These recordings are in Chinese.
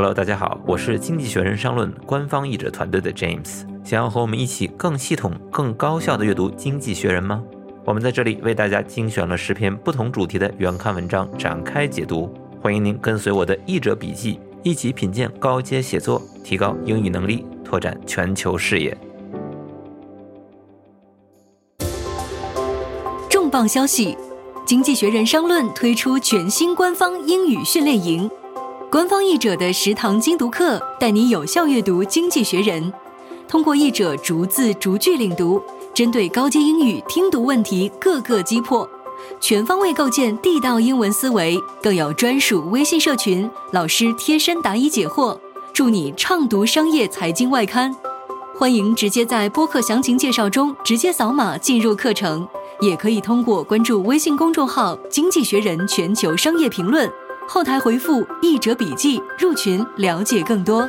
Hello，大家好，我是经济学人商论官方译者团队的 James。想要和我们一起更系统、更高效的阅读《经济学人》吗？我们在这里为大家精选了十篇不同主题的原刊文章展开解读，欢迎您跟随我的译者笔记，一起品鉴高阶写作，提高英语能力，拓展全球视野。重磅消息！《经济学人》商论推出全新官方英语训练营。官方译者的十堂精读课，带你有效阅读《经济学人》，通过译者逐字逐句领读，针对高阶英语听读问题各个击破，全方位构建地道英文思维。更有专属微信社群，老师贴身答疑解惑，助你畅读商业财经外刊。欢迎直接在播客详情介绍中直接扫码进入课程，也可以通过关注微信公众号《经济学人全球商业评论》。后台回复“译者笔记”入群了解更多。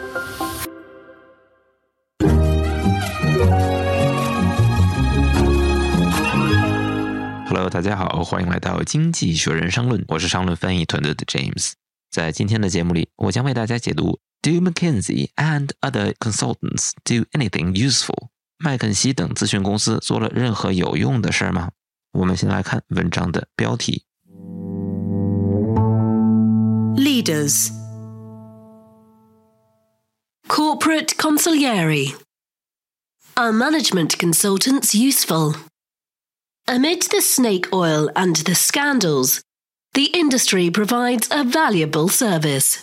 Hello，大家好，欢迎来到《经济学人商论》，我是商论翻译团队的 James。在今天的节目里，我将为大家解读 “Do McKinsey and other consultants do anything useful？” 麦肯锡等咨询公司做了任何有用的事儿吗？我们先来看文章的标题。Leaders Corporate Consigliere Are management consultants useful? Amid the snake oil and the scandals, the industry provides a valuable service.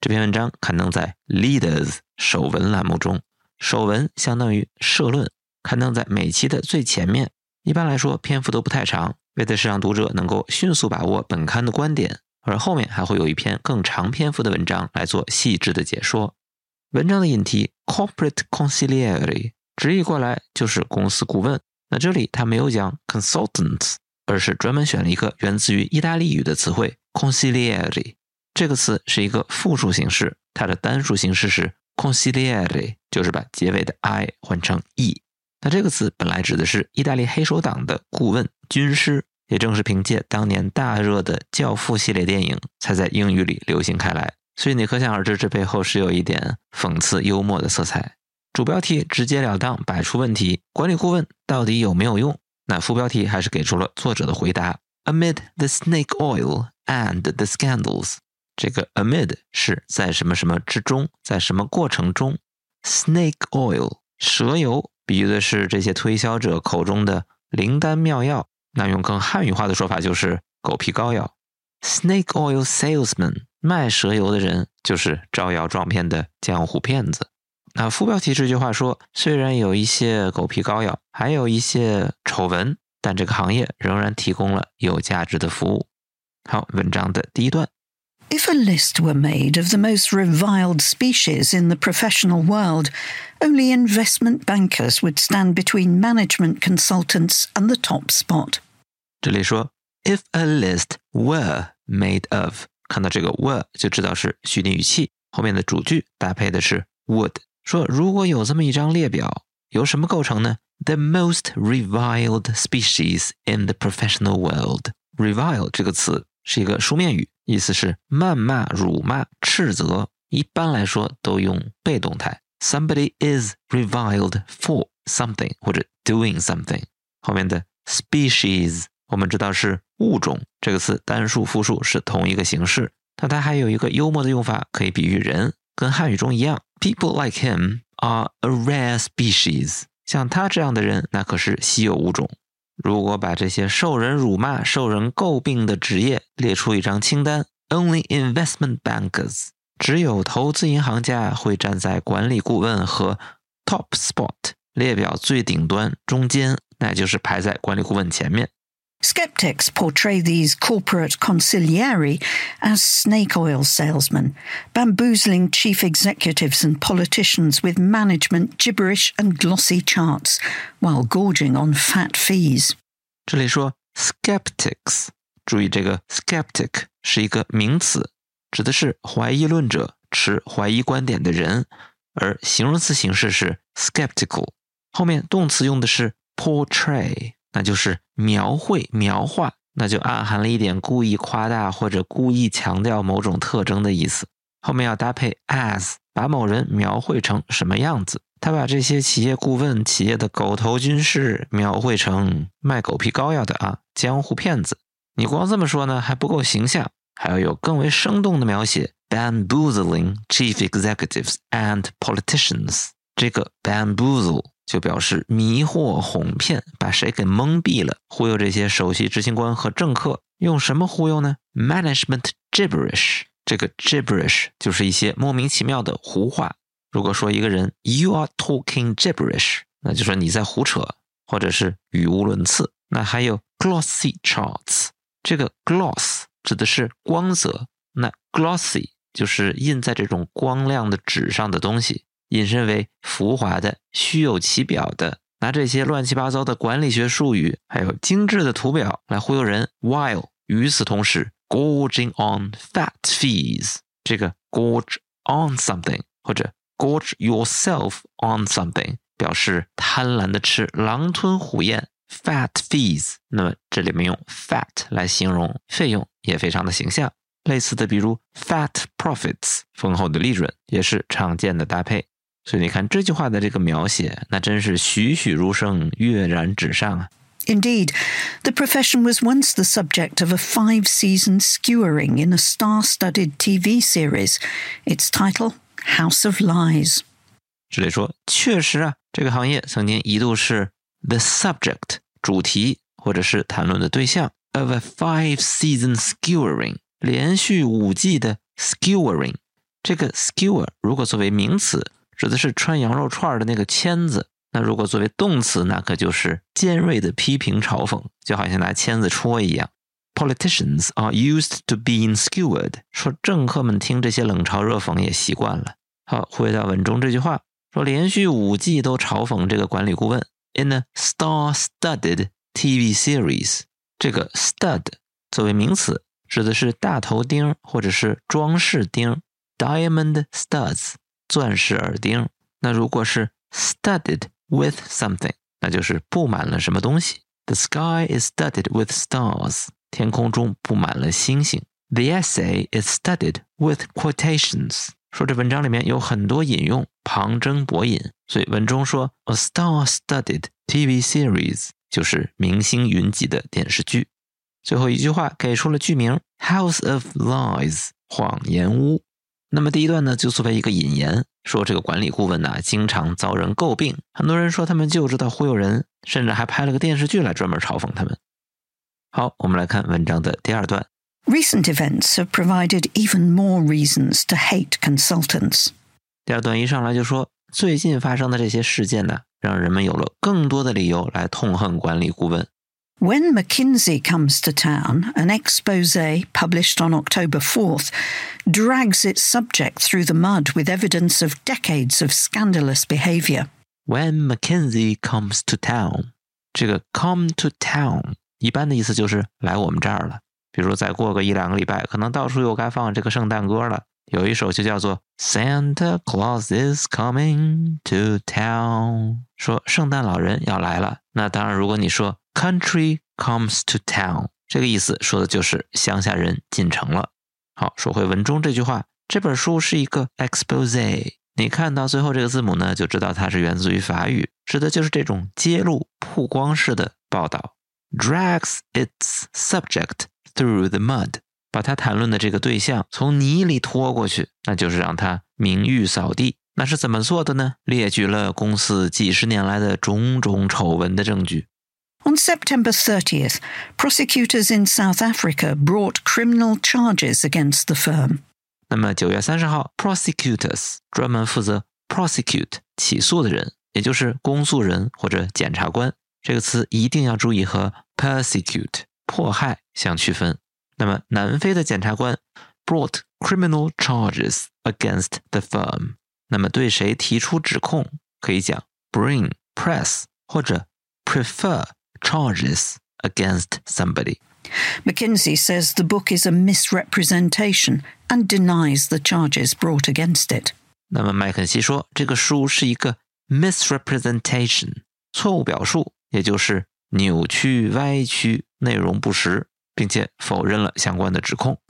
这篇文章刊登在 Leaders 首文栏目中，首文相当于社论，刊登在每期的最前面。一般来说，篇幅都不太长，为的是让读者能够迅速把握本刊的观点。 而后面还会有一篇更长篇幅的文章来做细致的解说。文章的引题 “corporate consigliere” 直译过来就是公司顾问。那这里他没有讲 consultants，而是专门选了一个源自于意大利语的词汇 consigliere。这个词是一个复数形式，它的单数形式是 consigliere，就是把结尾的 i 换成 e。那这个词本来指的是意大利黑手党的顾问、军师。也正是凭借当年大热的《教父》系列电影，才在英语里流行开来。所以你可想而知，这背后是有一点讽刺幽默的色彩。主标题直截了当摆出问题：管理顾问到底有没有用？那副标题还是给出了作者的回答：Amid the snake oil and the scandals。这个 amid 是在什么什么之中，在什么过程中？snake oil 蛇油，比喻的是这些推销者口中的灵丹妙药。那用更汉语化的说法就是狗皮膏药，snake oil salesman，卖蛇油的人就是招摇撞骗的江湖骗子。那副标题这句话说，虽然有一些狗皮膏药，还有一些丑闻，但这个行业仍然提供了有价值的服务。好，文章的第一段。If a list were made of the most reviled species in the professional world, only investment bankers would stand between management consultants and the top spot. 这里说，if a list were made of，看到这个 were 就知道是虚拟语气，后面的主句搭配的是 would。说如果有这么一张列表，由什么构成呢？The most reviled species in the professional world。revile 这个词是一个书面语，意思是谩骂、辱骂、斥责。一般来说都用被动态。Somebody is reviled for something 或者 doing something。后面的 species。 我们知道是物种这个词，单数、复数是同一个形式。但它还有一个幽默的用法，可以比喻人，跟汉语中一样。People like him are a rare species。像他这样的人，那可是稀有物种。如果把这些受人辱骂、受人诟病的职业列出一张清单，Only investment bankers，只有投资银行家会站在管理顾问和 top spot 列表最顶端中间，那就是排在管理顾问前面。Skeptics portray these corporate consiglieri as snake oil salesmen, bamboozling chief executives and politicians with management gibberish and glossy charts, while gorging on fat fees. 这里说 skeptics，注意这个 skeptic 是一个名词，指的是怀疑论者、持怀疑观点的人，而形容词形式是 skeptical，后面动词用的是 portray。 那就是描绘、描画，那就暗含了一点故意夸大或者故意强调某种特征的意思。后面要搭配 as，把某人描绘成什么样子。他把这些企业顾问、企业的狗头军师描绘成卖狗皮膏药的啊，江湖骗子。你光这么说呢还不够形象，还要有更为生动的描写：bamboozling chief executives and politicians。这个 bamboozle 就表示迷惑、哄骗，把谁给蒙蔽了，忽悠这些首席执行官和政客。用什么忽悠呢？management gibberish。这个 gibberish 就是一些莫名其妙的胡话。如果说一个人 you are talking gibberish，那就说你在胡扯，或者是语无伦次。那还有 glossy charts，这个 gloss 指的是光泽，那 glossy 就是印在这种光亮的纸上的东西，引申为浮华的、虚有其表的。拿这些乱七八糟的管理学术语，还有精致的图表来忽悠人，while 与此同时 gorging on fat fees，这个 gorge on something 或者 Gorge yourself on something，表示贪婪的吃，狼吞虎咽。Fat fees，那么这里面用 fat 来形容费用，也非常的形象。类似的，比如 fat profits，丰厚的利润，也是常见的搭配。所以你看这句话的这个描写，那真是栩栩如生，跃然纸上啊。Indeed, the profession was once the subject of a five season skewering in a star studded TV series. Its title House of Lies。这里说，确实啊，这个行业曾经一度是 the subject 主题或者是谈论的对象 of a five-season skewering 连续五季的 skewering。这个 skewer 如果作为名词， 指的是穿羊肉串的那个签子；那如果作为动词，那可就是尖锐的批评嘲讽，就好像拿签子戳一样。Politicians are used to being skewered。说政客们听这些冷嘲热讽也习惯了。好，回到文中这句话，说连续五季都嘲讽这个管理顾问。In a star-studded TV series，这个 stud 作为名词，指的是大头钉或者是装饰钉，diamond studs，钻石耳钉。那如果是 studded with something，那就是布满了什么东西。The sky is studded with stars。天空中布满了星星。The essay is studded with quotations。说这文章里面有很多引用，旁征博引。所以文中说 a star-studded TV series 就是明星云集的电视剧。最后一句话给出了剧名 House of Lies 谎言屋。那么第一段呢，就作为一个引言，说这个管理顾问呢，经常遭人诟病，很多人说他们就知道忽悠人，甚至还拍了个电视剧来专门嘲讽他们。好，我们来看文章的第二段。Recent events have provided even more reasons to hate consultants. 第二段一上来就说，最近发生的这些事件呢，让人们有了更多的理由来痛恨管理顾问。When McKinsey comes to town, an expose published on October 4th drags its subject through the mud with evidence of decades of scandalous behavior. When McKinsey comes to town，这个 come to town 一般的意思就是来我们这儿了。比如再过个一两个礼拜，可能到处又该放这个圣诞歌了。有一首就叫做 Santa Claus is coming to town，说圣诞老人要来了。那当然，如果你说 Country comes to town，这个意思说的就是乡下人进城了。好，说回文中这句话，这本书是一个 expose。你看到最后这个字母呢，就知道它是源自于法语，指的就是这种揭露、曝光式的报道。drags its subject through the mud，把他谈论的这个对象从泥里拖过去，那就是让他名誉扫地。那是怎么做的呢？列举了公司几十年来的种种丑闻的证据。On September 30th, prosecutors in South Africa brought criminal charges against the firm. 那么九月三十号，prosecutors 专门负责 prosecute 起诉的人，也就是公诉人或者检察官。这个词一定要注意和 persecute 迫害相区分。那么，南非的检察官 brought criminal charges against the firm。那么，对谁提出指控，可以讲 bring、press 或者 prefer charges against somebody。McKinsey says the book is a misrepresentation and denies the charges brought against it。那么，麦肯锡说这个书是一个 misrepresentation，错误表述。也就是扭曲、歪曲、内容不实，并且否认了相关的指控。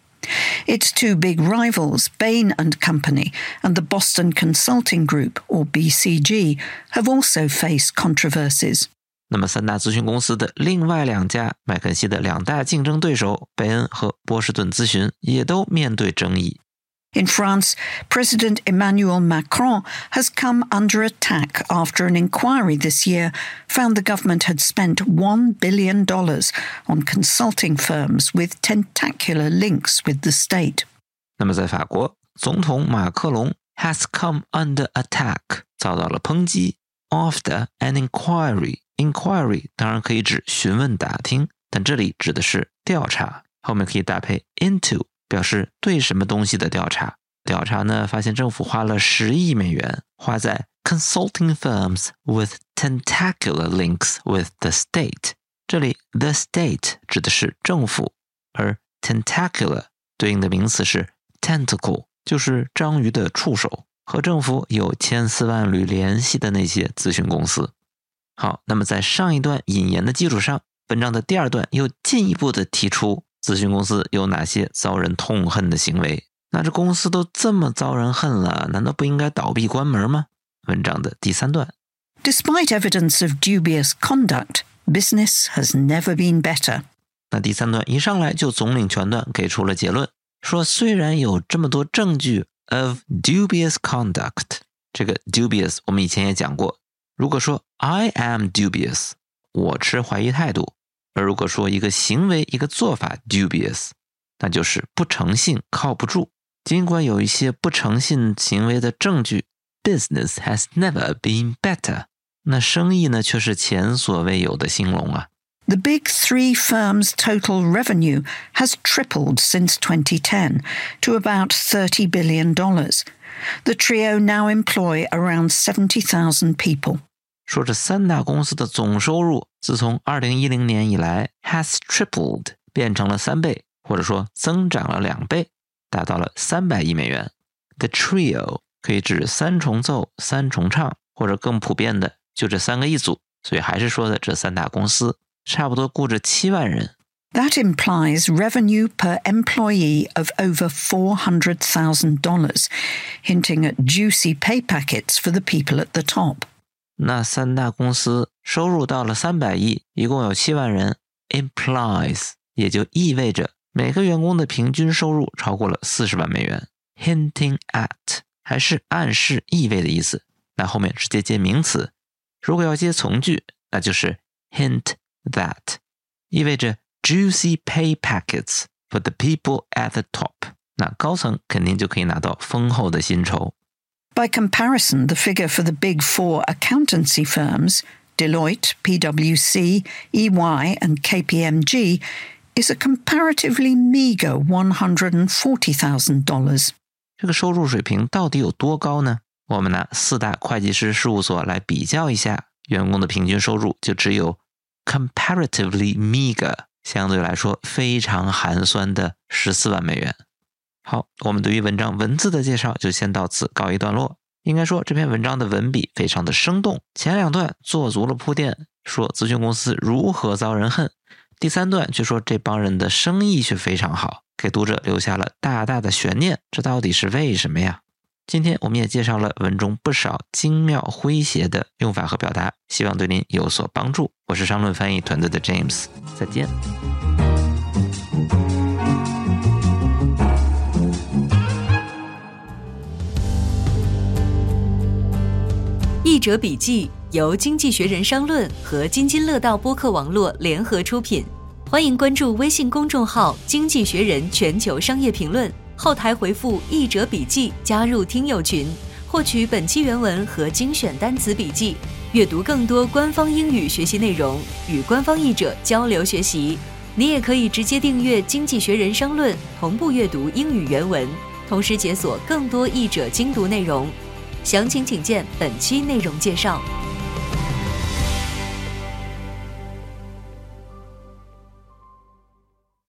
Its two big rivals, Bain and Company and the Boston Consulting Group, or BCG, have also faced controversies. 那么，三大咨询公司的另外两家，麦肯锡的两大竞争对手贝恩和波士顿咨询，也都面对争议。In France, President Emmanuel Macron has come under attack after an inquiry this year found the government had spent $1 billion on consulting firms with tentacular links with the state. 那么，在法国，总统马克龙 has come under attack，遭到了抨击。 After an inquiry, inquiry 当然可以指询问、打听，但这里指的是调查，后面可以搭配 into。表示对什么东西的调查。调查呢，发现政府花了十亿美元花在 consulting firms with tentacular links with the state。这里 the state 指的是政府，而 tentacular 对应的名词是 tentacle，就是章鱼的触手，和政府有千丝万缕联系的那些咨询公司。好，那么在上一段引言的基础上，文章的第二段又进一步的提出。咨询公司有哪些遭人痛恨的行为？那这公司都这么遭人恨了，难道不应该倒闭关门吗？文章的第三段。Despite evidence of dubious conduct, business has never been better. 那第三段一上来就总领全段给出了结论，说虽然有这么多证据 of dubious conduct，这个 dubious 我们以前也讲过。如果说 I am dubious，我持怀疑态度。而如果说一个行为、一个做法 dubious，那就是不诚信、靠不住。尽管有一些不诚信行为的证据，business has never been better，那生意呢却是前所未有的兴隆啊。The big three firms' total revenue has tripled since 2010 to about $30 billion. The trio now employ around 70,000 people. 说这三大公司的总收入自从二零一零年以来 has tripled 变成了三倍，或者说增长了两倍，达到了三百亿美元。The trio 可以指三重奏、三重唱，或者更普遍的就这三个一组。所以还是说的这三大公司 差不多雇着七万人。That implies revenue per employee of over $400,000, hinting at juicy pay packets for the people at the top. 那三大公司收入到了三百亿，一共有七万人，implies 也就意味着每个员工的平均收入超过了四十万美元。hinting at 还是暗示、意味的意思。那后面直接接名词，如果要接从句，那就是 hint that，意味着 juicy pay packets for the people at the top。那高层肯定就可以拿到丰厚的薪酬。By comparison, the figure for the big four accountancy firms, Deloitte, PwC, EY, and KPMG, is a comparatively meager $140,000. 这个收入水平到底有多高呢？我们拿四大会计师事务所来比较一下，员工的平均收入就只有 comparatively meager，相对来说非常寒酸的十四万美元。好，我们对于文章文字的介绍就先到此告一段落。应该说，这篇文章的文笔非常的生动。前两段做足了铺垫，说咨询公司如何遭人恨；第三段却说这帮人的生意却非常好，给读者留下了大大的悬念。这到底是为什么呀？今天我们也介绍了文中不少精妙诙谐的用法和表达，希望对您有所帮助。我是商论翻译团队的 James，再见。译者笔记由《经济学人》商论和津津乐道播客网络联合出品，欢迎关注微信公众号“经济学人全球商业评论”，后台回复“译者笔记”加入听友群，获取本期原文和精选单词笔记，阅读更多官方英语学习内容，与官方译者交流学习。你也可以直接订阅《经济学人》商论，同步阅读英语原文，同时解锁更多译者精读内容。详情请见本期内容介绍。